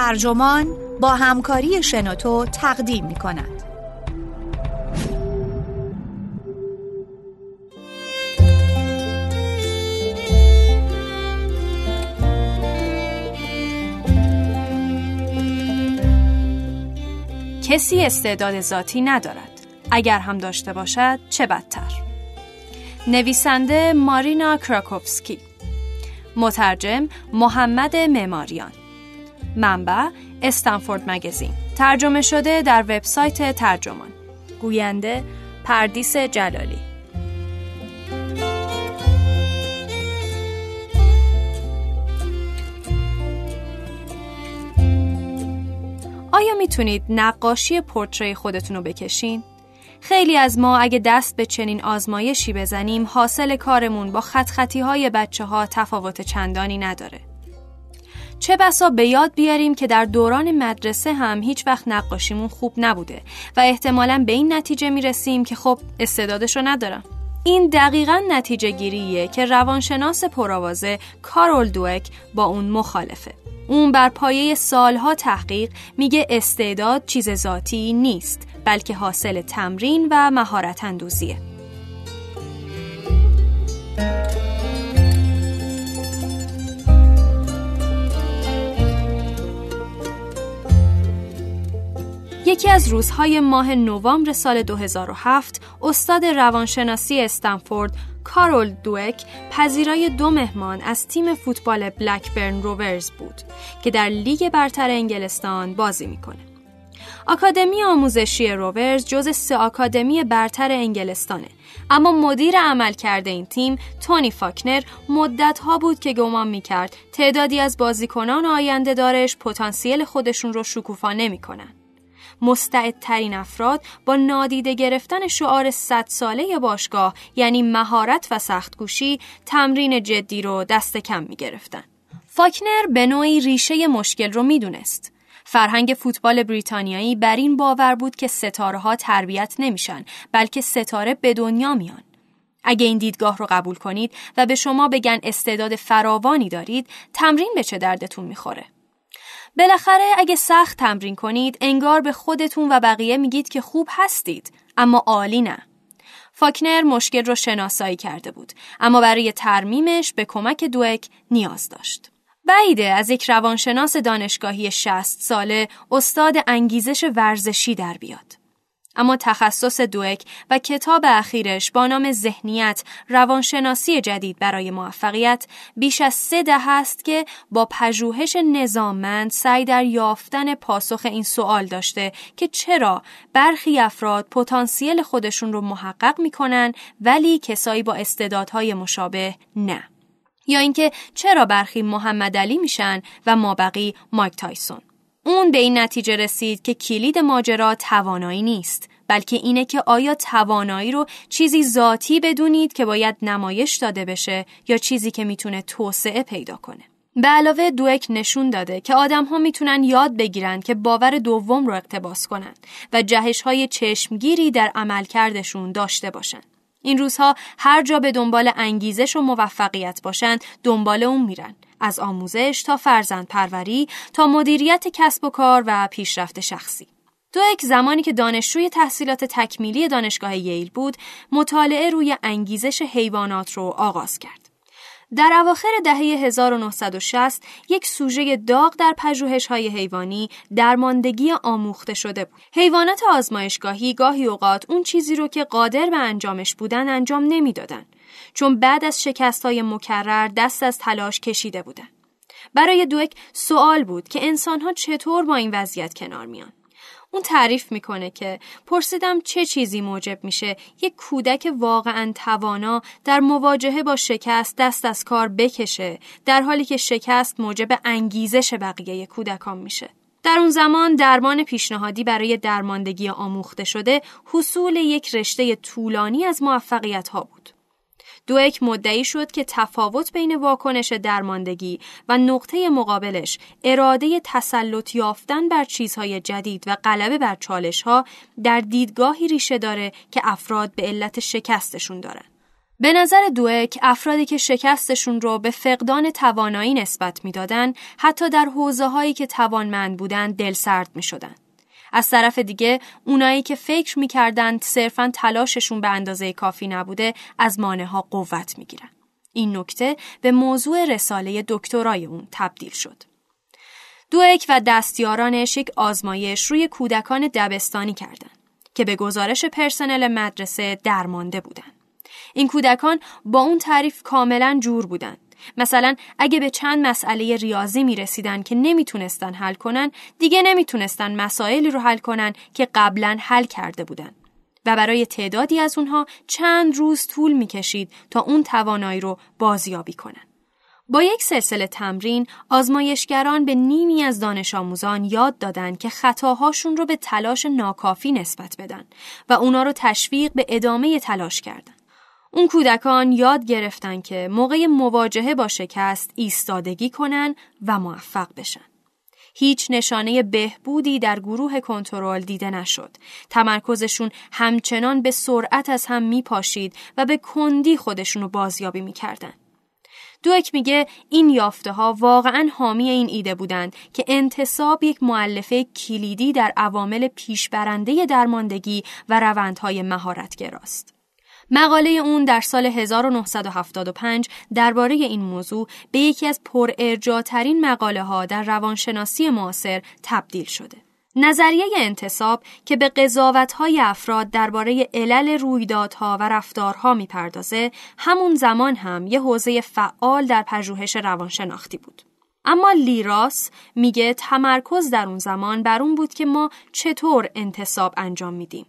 ترجمان با همکاری شنوتو تقدیم می کند. کسی استعداد ذاتی ندارد. اگر هم داشته باشد چه بدتر؟ نویسنده مارینا کراکوفسکی. مترجم محمد معماریان. منبع استنفورد مگزین ترجمه شده در وبسایت ترجمان گوینده پردیس جلالی آیا می‌تونید نقاشی پورتری خودتون رو بکشین؟ خیلی از ما اگه دست به چنین آزمایشی بزنیم حاصل کارمون با خط خطی های بچه ها تفاوت چندانی نداره. چه بسا به یاد بیاریم که در دوران مدرسه هم هیچ وقت نقاشیمون خوب نبوده و احتمالا به این نتیجه می‌رسیم که خب استعدادش رو ندارم. این دقیقا نتیجه گیریه که روانشناس پرآوازه کارول دوک با اون مخالفه. اون بر پایه سالها تحقیق میگه استعداد چیز ذاتی نیست بلکه حاصل تمرین و مهارت اندوزیه. یکی از روزهای ماه نوامبر سال 2007 استاد روانشناسی استنفورد کارول دوک پذیرای دو مهمان از تیم فوتبال بلکبرن روورز بود که در لیگ برتر انگلستان بازی می‌کنه. آکادمی آموزشی روورز جز سه آکادمی برتر انگلستانه اما مدیر عمل کرده این تیم تونی فاکنر مدت ها بود که گمان می‌کرد تعدادی از بازیکنان آینده دارش پتانسیل خودشون رو شکوفا نمی‌کنن. مستعدترین افراد با نادیده گرفتن شعار صد ساله باشگاه یعنی مهارت و سختگوشی تمرین جدی رو دست کم می گرفتن. فاکنر به نوعی ریشه مشکل رو می‌دونست. فرهنگ فوتبال بریتانیایی بر این باور بود که ستاره ها تربیت نمیشن بلکه ستاره به دنیا میان. اگه این دیدگاه رو قبول کنید و به شما بگن استعداد فراوانی دارید تمرین به چه دردتون می‌خوره؟ بالاخره اگه سخت تمرین کنید انگار به خودتون و بقیه میگید که خوب هستید اما عالی نه. فاکنر مشکل رو شناسایی کرده بود اما برای ترمیمش به کمک دوک نیاز داشت. بعیده از یک روانشناس دانشگاهی 60 ساله استاد انگیزش ورزشی در بیاد. اما تخصص دوک و کتاب اخیرش با نام ذهنیت روانشناسی جدید برای موفقیت بیش از سه ده است که با پژوهش نظاممند سعی در یافتن پاسخ این سوال داشته که چرا برخی افراد پتانسیل خودشون رو محقق می‌کنن ولی کسایی با استعدادهای مشابه نه. یا اینکه چرا برخی محمد علی میشن و مابقی مایک تایسون. اون به این نتیجه رسید که کلید ماجرا توانایی نیست بلکه اینه که آیا توانایی رو چیزی ذاتی بدونید که باید نمایش داده بشه یا چیزی که می‌تونه توسعه پیدا کنه به علاوه دوک نشون داده که آدم ها می‌تونن یاد بگیرن که باور دوم رو اقتباس کنن و جهش های چشمگیری در عملکردشون داشته باشن. این روزها هر جا به دنبال انگیزش و موفقیت باشن دنبال اون میرن از آموزش تا فرزند پروری تا مدیریت کسب و کار و پیشرفت شخصی. دوک زمانی که دانشجوی تحصیلات تکمیلی دانشگاه ییل بود، مطالعه روی انگیزش حیوانات رو آغاز کرد. در اواخر دهه 1960 یک سوژه داغ در پژوهش های حیوانی درماندگی آموخته شده بود. حیوانات آزمایشگاهی گاهی اوقات اون چیزی رو که قادر به انجامش بودن انجام نمی‌دادن چون بعد از شکست های مکرر دست از تلاش کشیده بودن. برای دوک سوال بود که انسانها چطور با این وضعیت کنار میان. اون تعریف می‌کنه که پرسیدم چه چیزی موجب میشه یک کودک واقعا توانا در مواجهه با شکست دست از کار بکشه در حالی که شکست موجب انگیزش بقیه کودکان میشه. در اون زمان درمان پیشنهادی برای درماندگی آموخته شده حصول یک رشته طولانی از موفقیت ها بود. دوک مدعی شد که تفاوت بین واکنش درماندگی و نقطه مقابلش اراده تسلط یافتن بر چیزهای جدید و غلبه بر چالشها در دیدگاهی ریشه داره که افراد به علت شکستشون دارن. به نظر دوک افرادی که شکستشون رو به فقدان توانایی نسبت می‌دادن حتی در حوزه هایی که توانمند بودن دل سرد می شدن. از طرف دیگه اونایی که فکر می‌کردند صرفا تلاششون به اندازه کافی نبوده از مانه ها قوت می‌گیرن. این نکته به موضوع رساله دکترای اون تبدیل شد. دوک و دستیارانش یک آزمایش روی کودکان دبستانی کردند که به گزارش پرسنل مدرسه درمانده بودند. این کودکان با اون تعریف کاملا جور بودند. مثلا اگه به چند مسئله ریاضی می رسیدن که نمی‌تونستن حل کنن دیگه نمی‌تونستن مسائلی رو حل کنن که قبلا حل کرده بودن و برای تعدادی از اونها چند روز طول می کشید تا اون توانایی رو بازیابی کنن. با یک سلسله تمرین آزمایشگران به نیمی از دانش آموزان یاد دادند که خطاهاشون رو به تلاش ناکافی نسبت بدن و اونا رو تشویق به ادامه تلاش کردن. اون کودکان یاد گرفتن که موقع مواجهه با شکست ایستادگی کنن و موفق بشن. هیچ نشانه بهبودی در گروه کنترل دیده نشد. تمرکزشون همچنان به سرعت از هم می پاشید و به کندی خودشونو بازیابی می‌کردن. دوک میگه این یافته ها واقعا حامی این ایده بودند که انتصاب یک معلفه کلیدی در عوامل پیشبرنده درماندگی و روندهای مهارتگراست. مقاله اون در سال 1975 درباره این موضوع به یکی از پر ارجاترین مقاله ها در روانشناسی معاصر تبدیل شده. نظریه انتصاب که به های افراد درباره علل رویدادها و رفتارها می‌پردازه همون زمان هم یه حوزه فعال در پژوهش روانشناختی بود. اما لیراس میگه تمرکز در اون زمان بر اون بود که ما چطور انتصاب انجام میدیم.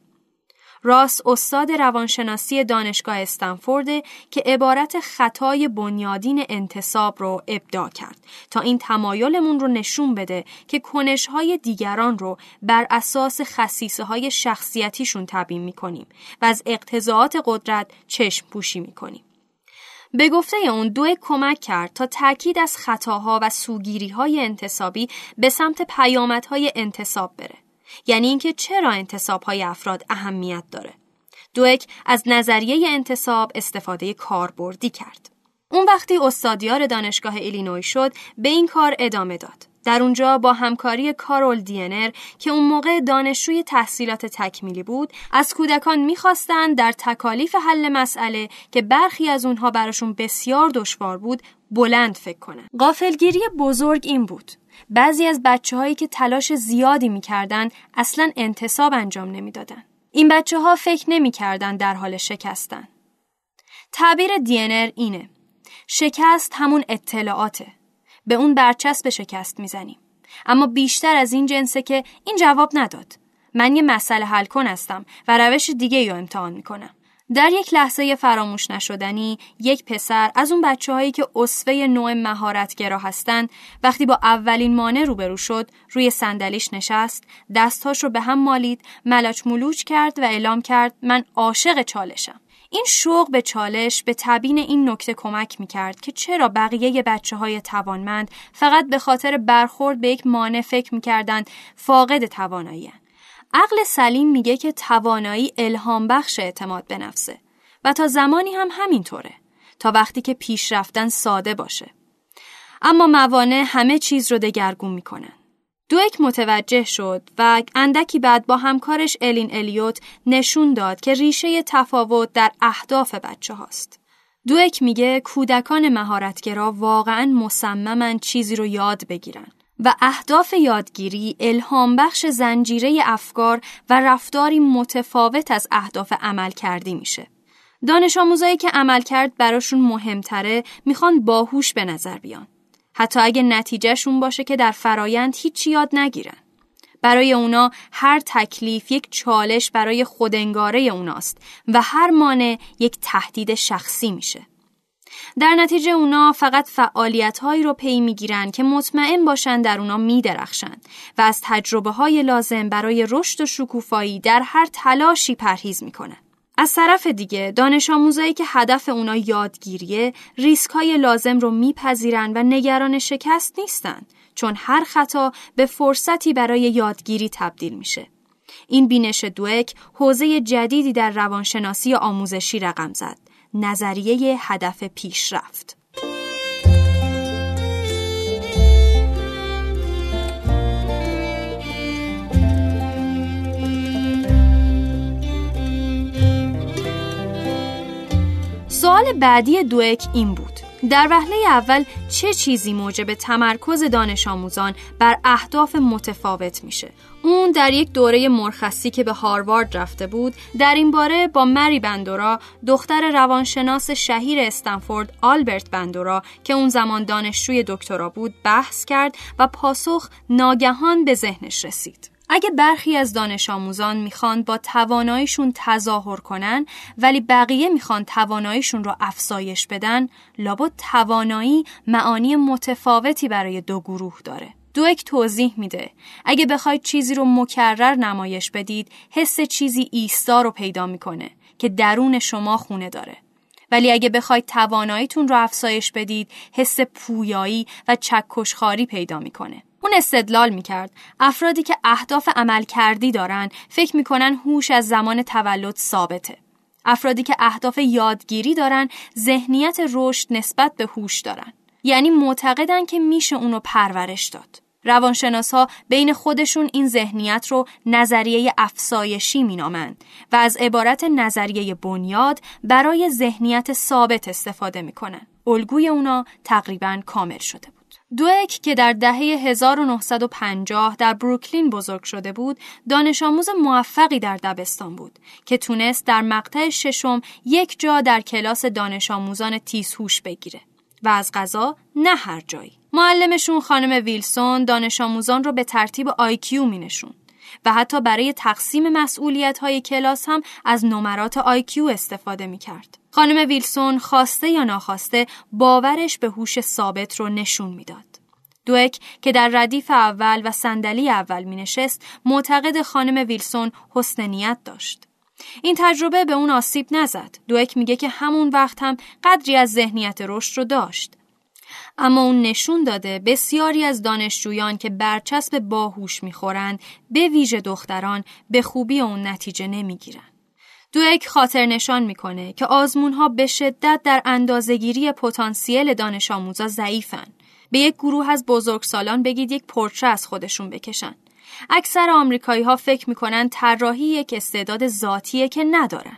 راس استاد روانشناسی دانشگاه استنفورد که عبارت خطای بنیادین انتصاب رو ابداع کرد تا این تمایلمون رو نشون بده که کنشهای دیگران رو بر اساس خصیصه های شخصیتیشون تبیین می‌کنیم و از اقتضاعات قدرت چشم پوشی می‌کنیم. به گفته اون دو کمک کرد تا تاکید از خطاها و سوگیری های انتصابی به سمت پیامدهای انتصاب بره. یعنی اینکه چرا انتصاب های افراد اهمیت داره. دوک از نظریه انتصاب استفاده کاربردی کرد. اون وقتی استادیار دانشگاه ایلینوی شد به این کار ادامه داد. در اونجا با همکاری کارول دینر که اون موقع دانشجوی تحصیلات تکمیلی بود از کودکان می‌خواستند در تکالیف حل مسئله که برخی از اونها براشون بسیار دشوار بود بلند فکر کنند. قافلگیری بزرگ این بود بعضی از بچه هایی که تلاش زیادی می‌کردن اصلا انتصاب انجام نمی‌دادن. این بچه ها فکر نمی‌کردن در حال شکستن. تعبیر دینر اینه. شکست همون اطلاعاته. به اون برچسب شکست می‌زنیم. اما بیشتر از این جنسه که این جواب نداد. من یه مسئله حل کن هستم و روش دیگه رو امتحان می‌کنم. در یک لحظه فراموش نشدنی یک پسر از اون بچه هایی که اصفه نوع مهارتگرا هستند وقتی با اولین مانع روبرو شد روی صندلیش نشست دستهاش رو به هم مالید ملاچ ملوچ کرد و اعلام کرد من عاشق چالشم. این شوق به چالش به تبین این نکته کمک می کرد که چرا بقیه بچه های توانمند فقط به خاطر برخورد به یک مانع فکر می کردند فاقد توانایی عقل سلیم میگه که توانایی الهام بخش اعتماد به نفسه و تا زمانی هم همینطوره تا وقتی که پیشرفتن ساده باشه اما موانع همه چیز رو دگرگون می‌کنن دوک متوجه شد و اندکی بعد با همکارش الین الیوت نشون داد که ریشه تفاوت در اهداف بچه هاست. دوک میگه کودکان مهارتگرا واقعا مصممن چیزی رو یاد بگیرن. و اهداف یادگیری الهام بخش زنجیره افکار و رفتاری متفاوت از اهداف عمل کردی میشه. دانش آموزایی که عمل کرد براشون مهمتره می‌خوان باهوش به نظر بیان. حتی اگه نتیجهشون باشه که در فرایند هیچی یاد نگیرن. برای اونا هر تکلیف یک چالش برای خودنگاره اوناست و هر مانع یک تهدید شخصی میشه. در نتیجه اونا فقط فعالیت هایی رو پی می‌گیرن که مطمئن باشن در اونا میدرخشن و از تجربه های لازم برای رشد و شکوفایی در هر تلاشی پرهیز می‌کنن. از طرف دیگه دانش آموزایی که هدف اونا یادگیریه ریسک های لازم رو میپذیرن و نگران شکست نیستن چون هر خطا به فرصتی برای یادگیری تبدیل میشه. این بینش دوک حوزه جدیدی در روانشناسی آموزشی رقم زد نظریه هدف پیشرفت. سوال بعدی دوک این بود در وهله اول چه چیزی موجب تمرکز دانش آموزان بر اهداف متفاوت میشه؟ اون در یک دوره مرخصی که به هاروارد رفته بود در این باره با مری بندورا دختر روانشناس شهیر استنفورد آلبرت بندورا که اون زمان دانشجوی دکترا بود بحث کرد و پاسخ ناگهان به ذهنش رسید. اگه برخی از دانش آموزان می‌خوان با تواناییشون تظاهر کنن ولی بقیه می‌خوان تواناییشون رو افزایش بدن لابد توانایی معانی متفاوتی برای دو گروه داره. دوک توضیح میده اگه بخواید چیزی رو مکرر نمایش بدید حس چیزی ایستا رو پیدا می‌کنه که درون شما خونه داره. ولی اگه بخواید تواناییتون رو افزایش بدید حس پویایی و چکشخاری پیدا می‌کنه. اون استدلال می‌کرد افرادی که اهداف عمل کردی دارن فکر می‌کنن هوش از زمان تولد ثابته افرادی که اهداف یادگیری دارن ذهنیت رشد نسبت به هوش دارن یعنی معتقدن که میشه اونو پرورش داد روانشناس ها بین خودشون این ذهنیت رو نظریه افسایشی مینامند و از عبارت نظریه بنیاد برای ذهنیت ثابت استفاده می‌کنن. الگوی اونا تقریبا کامل شده بود. دوک که در دهه 1950 در بروکلین بزرگ شده بود، دانش آموز موفقی در دبستان بود که تونست در مقطع ششم یک جا در کلاس دانش آموزان تیزهوش بگیره و از قضا نه هر جایی. معلمشون خانم ویلسون دانش آموزان رو به ترتیب IQ می نشون و حتی برای تقسیم مسئولیت های کلاس هم از نمرات IQ استفاده می کرد. خانم ویلسون خواسته یا ناخواسته باورش به هوش ثابت رو نشون می‌داد. دوک که در ردیف اول و صندلی اول می نشست معتقد خانم ویلسون حسن نیت داشت. این تجربه به اون آسیب نزد. دوک میگه که همون وقت هم قدری از ذهنیت رشد رو داشت. اما اون نشون داده بسیاری از دانشجویان که برچسب باهوش می‌خورند به ویژه دختران به خوبی اون نتیجه نمی‌گیرن. دوک خاطر نشان می‌کنه که آزمون ها به شدت در اندازهگیری پتانسیل دانش آموزا ضعیفن. به یک گروه از بزرگسالان بگید یک پورتره از خودشون بکشن. اکثر آمریکایی ها فکر می‌کنن طراحی یک استعداد ذاتیه که ندارن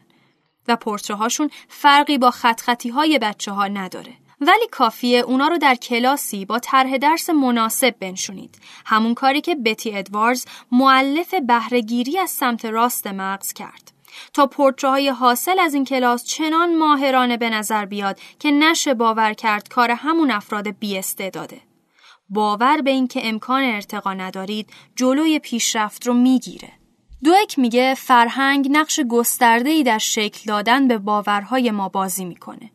و پورتره هاشون فرقی با خط خطی های بچه ها نداره. ولی کافیه اونا رو در کلاسی با طرح درس مناسب بنشونید. همون کاری که بتی ادوارز معلف بهرهگیری از سمت راست مغز کرد. تا پورترهای حاصل از این کلاس چنان ماهرانه به نظر بیاد که نشه باور کرد کار همون افراد بیاستعداده. باور به اینکه امکان ارتقا ندارید جلوی پیشرفت رو می‌گیره. دوک میگه فرهنگ نقش گسترده‌ای در شکل دادن به باورهای ما بازی می‌کنه.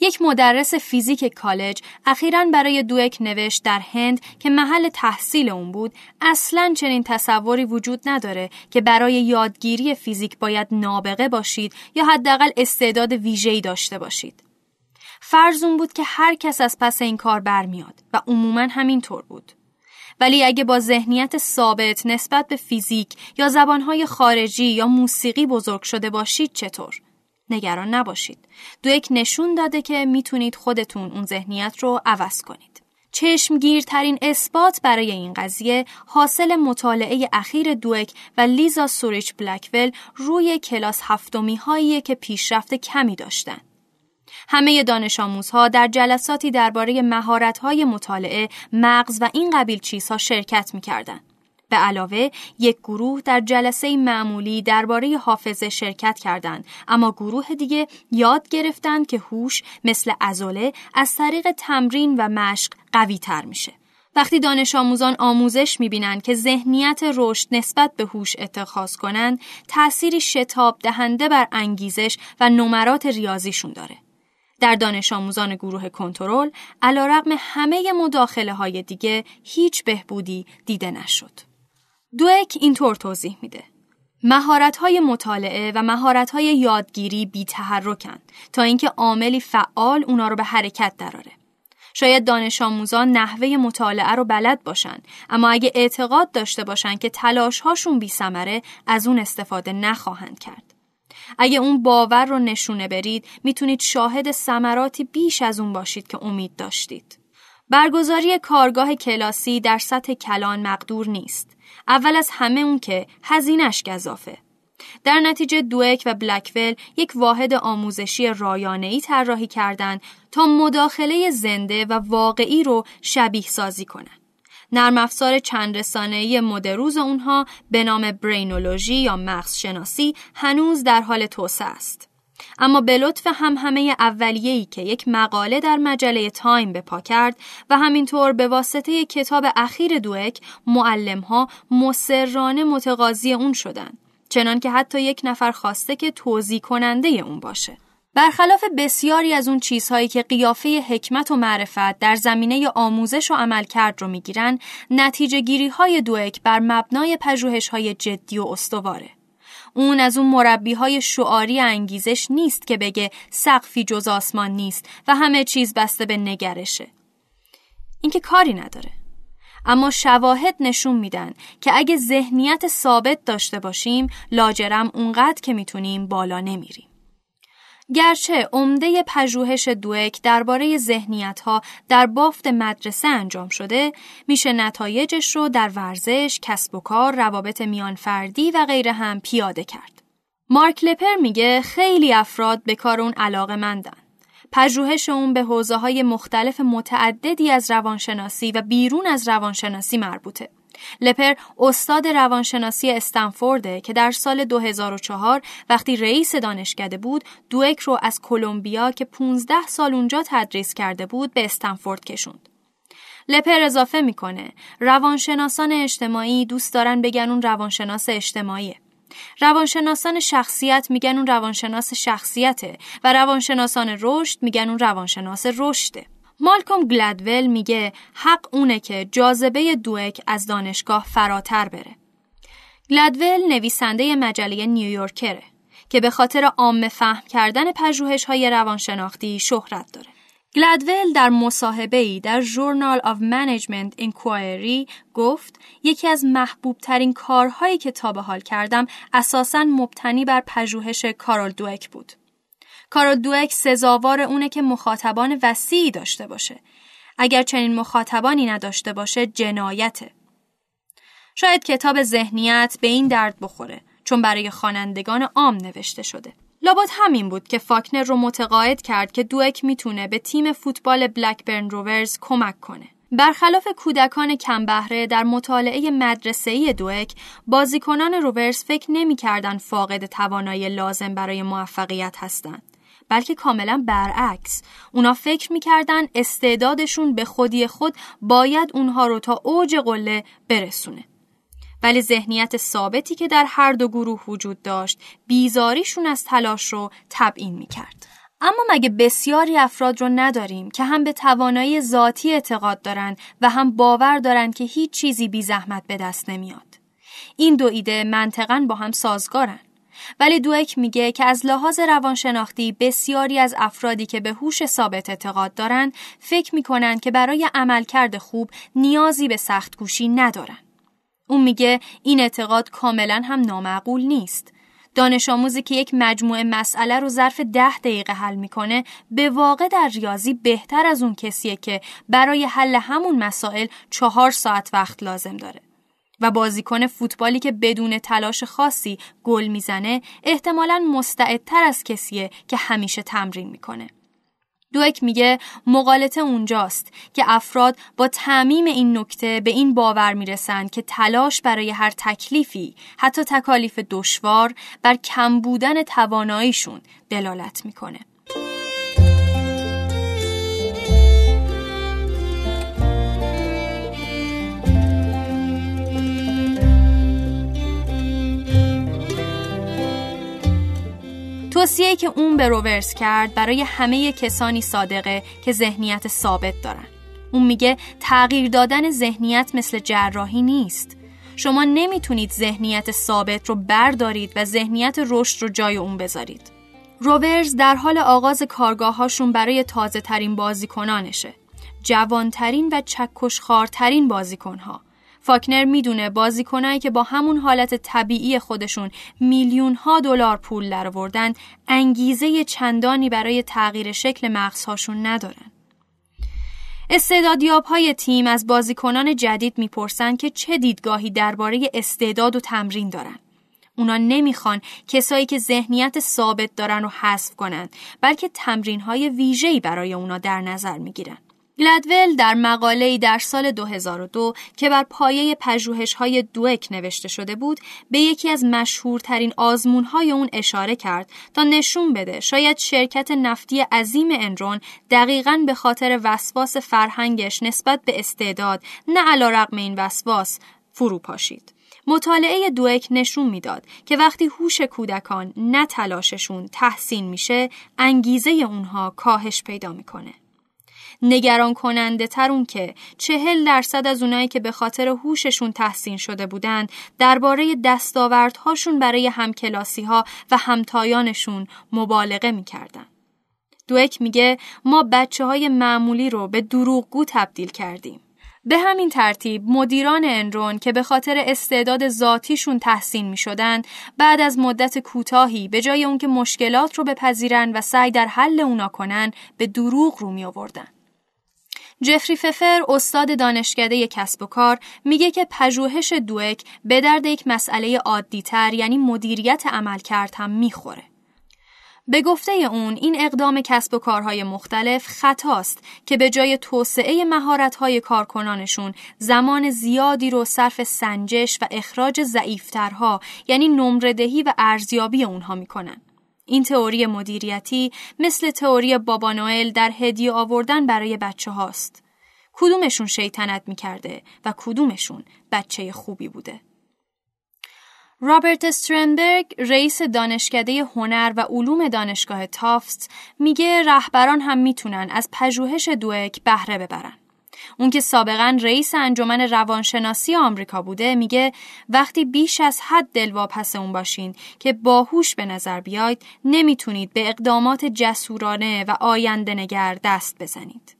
یک مدرس فیزیک کالج اخیرا برای دوک نوشت در هند که محل تحصیل اون بود اصلا چنین تصوری وجود نداره که برای یادگیری فیزیک باید نابغه باشید یا حداقل استعداد ویژه‌ای داشته باشید. فرض اون بود که هر کس از پس این کار برمیاد و عموما همینطور بود. ولی اگه با ذهنیت ثابت نسبت به فیزیک یا زبانهای خارجی یا موسیقی بزرگ شده باشید چطور؟ نگران نباشید. دوک نشون داده که می‌تونید خودتون اون ذهنیت رو عوض کنید. چشمگیرترین اثبات برای این قضیه حاصل مطالعه اخیر دوک و لیزا سوریچ بلکول روی کلاس هفتمی هایی که پیشرفت کمی داشتن. همه دانش آموزها در جلساتی درباره مهارت‌های مطالعه، مغز و این قبیل چیزها شرکت می‌کردند. به علاوه یک گروه در جلسه معمولی درباره حافظه شرکت کردند. اما گروه دیگه یاد گرفتند که هوش مثل ازوله از طریق تمرین و مشق قوی تر میشه. وقتی دانش آموزان آموزش می‌بینند که ذهنیت رشد نسبت به هوش اتخاذ کنند تأثیری شتاب دهنده بر انگیزش و نمرات ریاضیشون داره. در دانش آموزان گروه کنترل علیرغم همه مداخله های دیگه هیچ بهبودی دیده نشد. دوک اینطور توضیح میده. مهارت های مطالعه و مهارت های یادگیری بی تا اینکه عاملی فعال اونا رو به حرکت دراره. شاید دانش آموزان نحوه مطالعه رو بلد باشن اما اگه اعتقاد داشته باشن که تلاش هاشون بی سمره از اون استفاده نخواهند کرد. اگه اون باور رو نشونه برید می‌تونید شاهد ثمراتی بیش از اون باشید که امید داشتید. برگزاری کارگاه کلاسی در سطح کلان مقدور نیست. اول از همه اون که هزینش گذافه. در نتیجه دوک و بلکول یک واحد آموزشی رایانه‌ای طراحی کردند تا مداخله زنده و واقعی رو شبیه سازی کنند. نرم افزار چند رسانه‌ای مدروز اونها به نام برینولوژی یا مغز شناسی هنوز در حال توسعه است. اما به لطف هم همه اولیه‌ای که یک مقاله در مجله تایم به پا کرد و همینطور به واسطه کتاب اخیر دوک معلمها مسررانه متقاضی اون شدند. چنان که حتی یک نفر خواسته که توضیح کننده اون باشه. برخلاف بسیاری از اون چیزهایی که قیافه حکمت و معرفت در زمینه آموزش و عملکرد رو می‌گیرن، نتیجه گیری های دوک بر مبنای پژوهش های جدی و استواره. اون از اون مربی های شعاری انگیزش نیست که بگه سقفی جز آسمان نیست و همه چیز بسته به نگرشه. اینکه کاری نداره. اما شواهد نشون میدن که اگه ذهنیت ثابت داشته باشیم لاجرم اونقدر که می‌تونیم بالا نمیریم. گرچه عمده پژوهش دوک درباره ذهنیت ها در بافت مدرسه انجام شده میشه نتایجش رو در ورزش، کسب و کار، روابط میان فردی و غیره هم پیاده کرد. مارک لپر میگه خیلی افراد به کار اون علاقه مندن. پژوهش اون به حوزه های مختلف متعددی از روانشناسی و بیرون از روانشناسی مربوطه. لپر استاد روانشناسی استنفورده که در سال 2004 وقتی رئیس دانشکده بود دوک رو از کلمبیا که 15 سال اونجا تدریس کرده بود به استنفورد کشوند. لپر اضافه می‌کنه روانشناسان اجتماعی دوست دارن بگن اون روانشناس اجتماعیه. روانشناسان شخصیت میگن اون روانشناس شخصیته و روانشناسان رشد میگن اون روانشناس رشده. مالکوم گلدول میگه حق اونه که جاذبه دوک از دانشگاه فراتر بره. گلدول نویسنده مجله نیویورکره که به خاطر عام فهم کردن پژوهش های روانشناختی شهرت داره. گلدول در ای در Journal of Management Inquiry گفت یکی از محبوب ترین کارهایی که تا به حال کردم اساساً مبتنی بر پژوهش کارول دوک بود. کارول دوک سزاوار اونه که مخاطبان وسیعی داشته باشه. اگر چنین مخاطبانی نداشته باشه جنایته. شاید کتاب ذهنیت به این درد بخوره چون برای خوانندگان عام نوشته شده. لابد همین بود که فاکنر رو متقاعد کرد که دوک می‌تونه به تیم فوتبال بلکبرن روورز کمک کنه. برخلاف کودکان کم بهره در مطالعه مدرسه‌ای دوک، بازیکنان روورز فکر نمی‌کردن فاقد توانایی لازم برای موفقیت هستند. بلکه کاملا برعکس. اونا فکر می‌کردن استعدادشون به خودی خود باید اونها رو تا اوج قله برسونه. ولی ذهنیت ثابتی که در هر دو گروه وجود داشت بیزاریشون از تلاش رو تبیین می‌کرد. اما مگه بسیاری افراد رو نداریم که هم به توانایی ذاتی اعتقاد دارند و هم باور دارند که هیچ چیزی بی زحمت به دست نمیاد؟ این دو ایده منطقا با هم سازگارن. ولی دوک میگه که از لحاظ روانشناختی بسیاری از افرادی که به هوش ثابت اعتقاد دارند فکر می‌کنن که برای عملکرد خوب نیازی به سخت گوشی ندارن. اون میگه این اعتقاد کاملا هم نامعقول نیست. دانش آموزی که یک مجموعه مسئله رو ظرف ده دقیقه حل می‌کنه به واقع در ریاضی بهتر از اون کسیه که برای حل همون مسائل چهار ساعت وقت لازم داره. و بازیکن فوتبالی که بدون تلاش خاصی گل می‌زنه احتمالا مستعدتر از کسیه که همیشه تمرین می‌کنه. دوک میگه مقالطه اونجاست که افراد با تعمیم این نکته به این باور می‌رسند که تلاش برای هر تکلیفی حتی تکالیف دشوار بر کم بودن تواناییشون دلالت می‌کنه. توصیه که اون به روورس کرد برای همه کسانی صادقه که ذهنیت ثابت دارن. اون میگه تغییر دادن ذهنیت مثل جراحی نیست. شما نمی‌تونید ذهنیت ثابت رو بردارید و ذهنیت رشد رو جای اون بذارید. روورز در حال آغاز کارگاهاشون برای تازه ترین بازیکنانشه. جوانترین و چکشخارترین بازیکنها فاکنر می‌دونه بازیکنایی که با همون حالت طبیعی خودشون میلیون ها دلار پول درآوردن انگیزه چندانی برای تغییر شکل مغزهاشون ندارن. استعدادیاب های تیم از بازیکنان جدید می‌پرسن که چه دیدگاهی درباره استعداد و تمرین دارن. اونا نمی‌خوان کسایی که ذهنیت ثابت دارن رو حذف کنن بلکه تمرین های ویژه‌ای برای اونا در نظر می‌گیرن. گلدول در مقاله‌ای در سال 2002 که بر پایه پژوهش‌های دوک نوشته شده بود به یکی از مشهورترین آزمون‌های اون اشاره کرد تا نشون بده شاید شرکت نفتی عظیم انرون دقیقاً به خاطر وسواس فرهنگش نسبت به استعداد نه علیرغم این وسواس فرو پاشید. مطالعه دوک نشون می‌داد که وقتی هوش کودکان نه تلاششون تحسین میشه انگیزه اونها کاهش پیدا می‌کنه. نگران کننده تر اون که چهل درصد از اونایی که به خاطر هوششون تحسین شده بودن درباره دستاوردهاشون برای همکلاسی ها و همتایانشون مبالغه می‌کردن. دوک میگه ما بچه های معمولی رو به دروغگو تبدیل کردیم. به همین ترتیب مدیران انرون که به خاطر استعداد ذاتیشون تحسین می شدن بعد از مدت کوتاهی به جای اون که مشکلات رو بپذیرن و سعی در حل اونا کنن به دروغ رو می آوردن. جفری ففر استاد دانشکده کسب و کار میگه که پژوهش دوک به درد یک مسئله عادیتر یعنی مدیریت عملکرد هم می‌خوره. به گفته اون این اقدام کسب و کارهای مختلف خطاست که به جای توسعه مهارت‌های کارکنانشون زمان زیادی رو صرف سنجش و اخراج ضعیفترها یعنی نمردهی و ارزیابی اونها می‌کنن. این تئوری مدیریتی مثل تئوری بابا نوئل در هدیه آوردن برای بچه هاست. کدومشون شیطنت می‌کرده و کدومشون بچه خوبی بوده. رابرت استرنبرگ رئیس دانشکده هنر و علوم دانشگاه تافت میگه رهبران هم می‌تونن از پژوهش دوک بهره ببرن. اون که سابقا رئیس انجمن روانشناسی آمریکا بوده میگه وقتی بیش از حد دلواپس اون باشین که باهوش به نظر بیاید نمی‌تونید به اقدامات جسورانه و آینده نگر دست بزنید.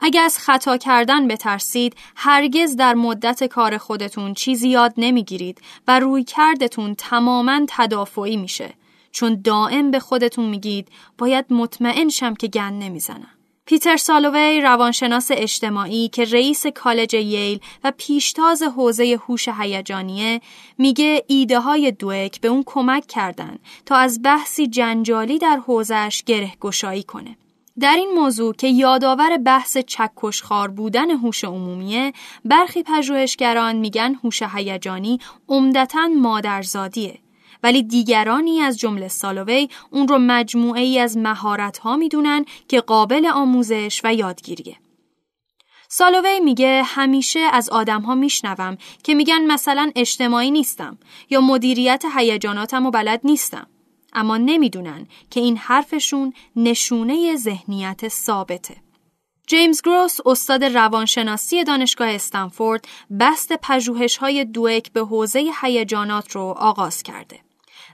اگر از خطا کردن بترسید هرگز در مدت کار خودتون چیزی یاد نمی‌گیرید و روی کردتون تماما تدافعی میشه چون دائم به خودتون میگید باید مطمئن شم که گن نمی‌زنم. پیتر سالووی روانشناس اجتماعی که رئیس کالج ییل و پیشتاز حوزه هوش هیجانیه میگه ایده های دوک به اون کمک کردن تا از بحثی جنجالی در حوزش گره گشایی کنه. در این موضوع که یادآور بحث چکشخار بودن هوش عمومیه برخی پژوهشگران میگن هوش هیجانی عمدتا مادرزادیه ولی دیگرانی از جمله سالووی اون رو مجموعه ای از مهارت ها می‌دونن که قابل آموزش و یادگیریه. سالووی میگه همیشه از آدم ها میشنوم که میگن مثلا اجتماعی نیستم یا مدیریت هیجاناتم و بلد نیستم. اما نمی‌دونن که این حرفشون نشونه ذهنیت ثابته. جیمز گروس استاد روانشناسی دانشگاه استنفورد بست پژوهش‌های دوک به حوزه هیجانات رو آغاز کرده.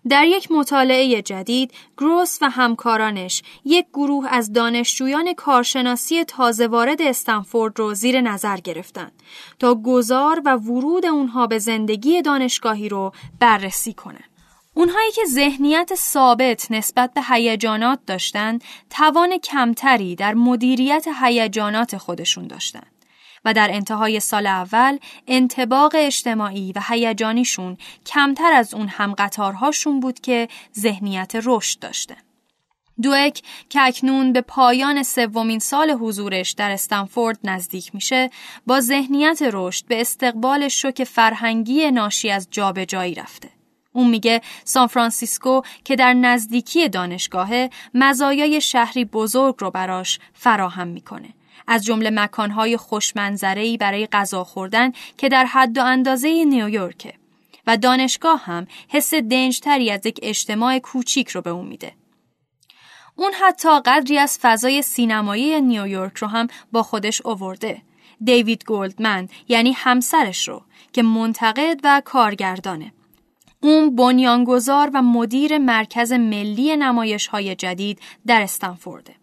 در یک مطالعه جدید، گروس و همکارانش یک گروه از دانشجویان کارشناسی تازه وارد استنفورد رو زیر نظر گرفتند تا گذار و ورود اونها به زندگی دانشگاهی رو بررسی کنند. اونهایی که ذهنیت ثابت نسبت به هیجانات داشتند، توان کمتری در مدیریت هیجانات خودشون داشتند. و در انتهای سال اول انتباق اجتماعی و هیجانیشون کمتر از اون هم قطارهاشون بود که ذهنیت رشد داشته. دوک که اکنون به پایان سومین سال حضورش در استنفورد نزدیک میشه با ذهنیت رشد به استقبال شوک فرهنگی ناشی از جابجایی رفته. اون میگه سان فرانسیسکو که در نزدیکی دانشگاهه مزایای شهری بزرگ رو براش فراهم می‌کنه از جمله مکانهای خوشمنظره‌ای برای غذا خوردن که در حد و اندازه نیویورکه و دانشگاه هم حس دنجتری از یک اجتماع کوچیک رو به اون میده. اون حتی قدری از فضای سینمایی نیویورک رو هم با خودش اوورده. دیوید گولدمن یعنی همسرش رو که منتقد و کارگردانه. اون بنیانگذار و مدیر مرکز ملی نمایش های جدید در استنفورده.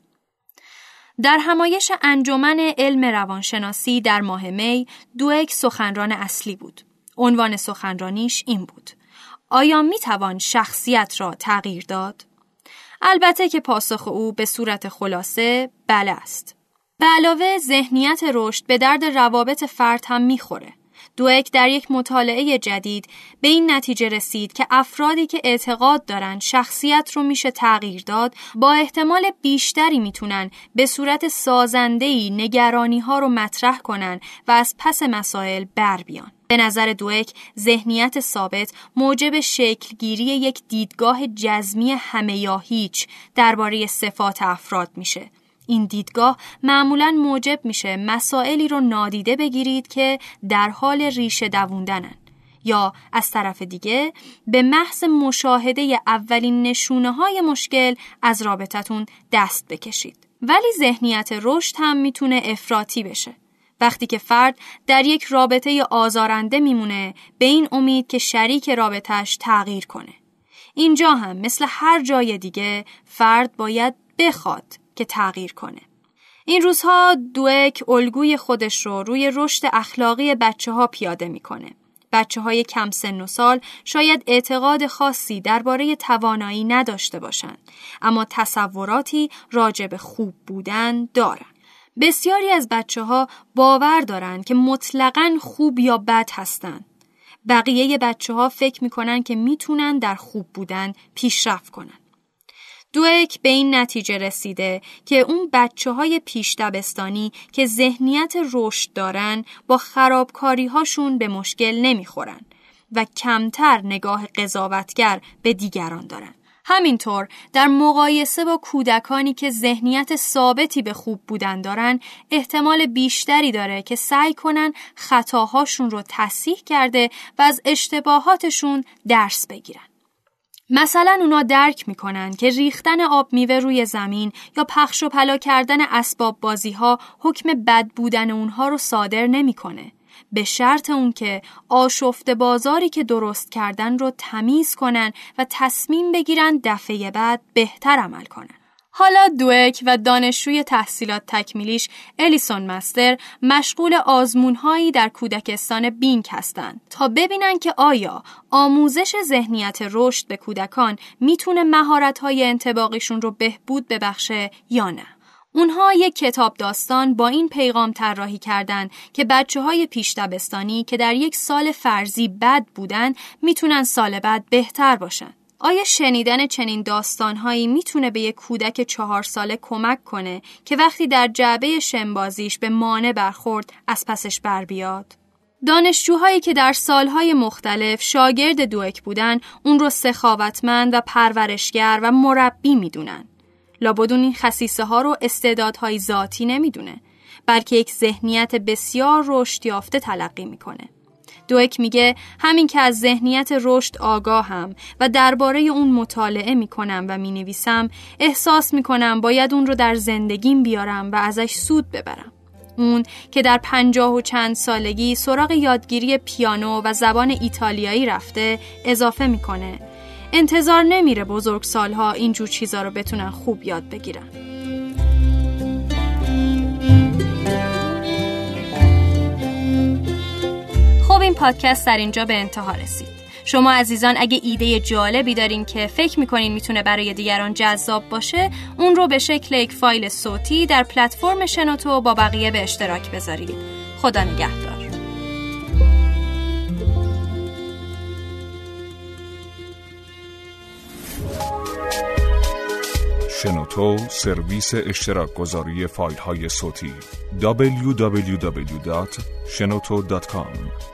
در همایش انجمن علم روانشناسی در ماه می دوک سخنران اصلی بود. عنوان سخنرانیش این بود. آیا می توان شخصیت را تغییر داد؟ البته که پاسخ او به صورت خلاصه بله است. به علاوه ذهنیت رشد به درد روابط فرد هم می‌خوره. دوک در یک مطالعه جدید به این نتیجه رسید که افرادی که اعتقاد دارند شخصیت رو میشه تغییر داد با احتمال بیشتری می‌تونن به صورت سازندهی نگرانی ها رو مطرح کنن و از پس مسائل بر بیان. به نظر دوک ذهنیت ثابت موجب شکلگیری یک دیدگاه جزمی همه یا هیچ درباره صفات افراد میشه این دیدگاه معمولا موجب میشه مسائلی رو نادیده بگیرید که در حال ریشه دووندنن یا از طرف دیگه به محض مشاهده اولین نشونه های مشکل از رابطتون دست بکشید. ولی ذهنیت رشد هم می‌تونه افراطی بشه. وقتی که فرد در یک رابطه آزارنده میمونه به این امید که شریک رابطهش تغییر کنه. اینجا هم مثل هر جای دیگه فرد باید بخواد که تغییر کنه. این روزها دوک الگوی خودش رو روی رشد اخلاقی بچه ها پیاده می‌کنه. بچه های کم سن و سال شاید اعتقاد خاصی درباره توانایی نداشته باشند اما تصوراتی راجع به خوب بودن دارن. بسیاری از بچه ها باور دارند که مطلقا خوب یا بد هستند. بقیه بچه ها فکر می‌کنن که می‌تونن در خوب بودن پیشرفت کنن. دوک به این نتیجه رسیده که اون بچه های پیش دبستانی که ذهنیت رشد دارن با خرابکاری هاشون به مشکل نمی‌خورن و کمتر نگاه قضاوتگر به دیگران دارن. همینطور در مقایسه با کودکانی که ذهنیت ثابتی به خوب بودن دارن احتمال بیشتری داره که سعی کنن خطاهاشون رو تصحیح کرده و از اشتباهاتشون درس بگیرن. مثلا اونا درک می‌کنن که ریختن آب میوه روی زمین یا پخش و پلا کردن اسباب بازی ها حکم بد بودن اونها رو صادر نمی‌کنه. به شرط اون که آشفت بازاری که درست کردن رو تمیز کنن و تصمیم بگیرن دفعه بعد بهتر عمل کنن. حالا دوک و دانشجوی تحصیلات تکمیلیش الیسون مستر مشغول آزمونهایی در کودکستان بینک هستند تا ببینن که آیا آموزش ذهنیت رشد به کودکان می‌تونه مهارت‌های انتباقیشون رو بهبود ببخشه یا نه. اونها یک کتاب داستان با این پیغام طراحی کردند که بچه های پیش دبستانی که در یک سال فرضی بد بودن می‌تونن سال بعد بهتر باشن. آیا شنیدن چنین داستانهایی می‌تونه به یک کودک چهار ساله کمک کنه که وقتی در جعبه شنبازیش به مانع برخورد از پسش بر بیاد؟ دانشجوهایی که در سالهای مختلف شاگرد دوک بودن اون رو سخاوتمند و پرورشگر و مربی می‌دونن. لابدون این خصیصه ها رو استعدادهای ذاتی نمی‌دونه بلکه یک ذهنیت بسیار رشد یافته تلقی می‌کنه. دوک میگه همین که از ذهنیت رشد آگاهم و درباره اون مطالعه می‌کنم و می‌نویسم احساس می‌کنم باید اون رو در زندگیم بیارم و ازش سود ببرم. اون که در پنجاه و چند سالگی سراغ یادگیری پیانو و زبان ایتالیایی رفته اضافه می‌کنه انتظار نمیره بزرگ سالها اینجور چیزا رو بتونن خوب یاد بگیرن این پادکست در اینجا به انتها رسید. شما عزیزان اگه ایده جالبی دارین که فکر می‌کنین می‌تونه برای دیگران جذاب باشه اون رو به شکل یک فایل صوتی در پلتفرم شنوتو با بقیه به اشتراک بذارید. خدا نگهدار. شنوتو سرویس اشتراک گذاری فایل های صوتی www.shenoto.com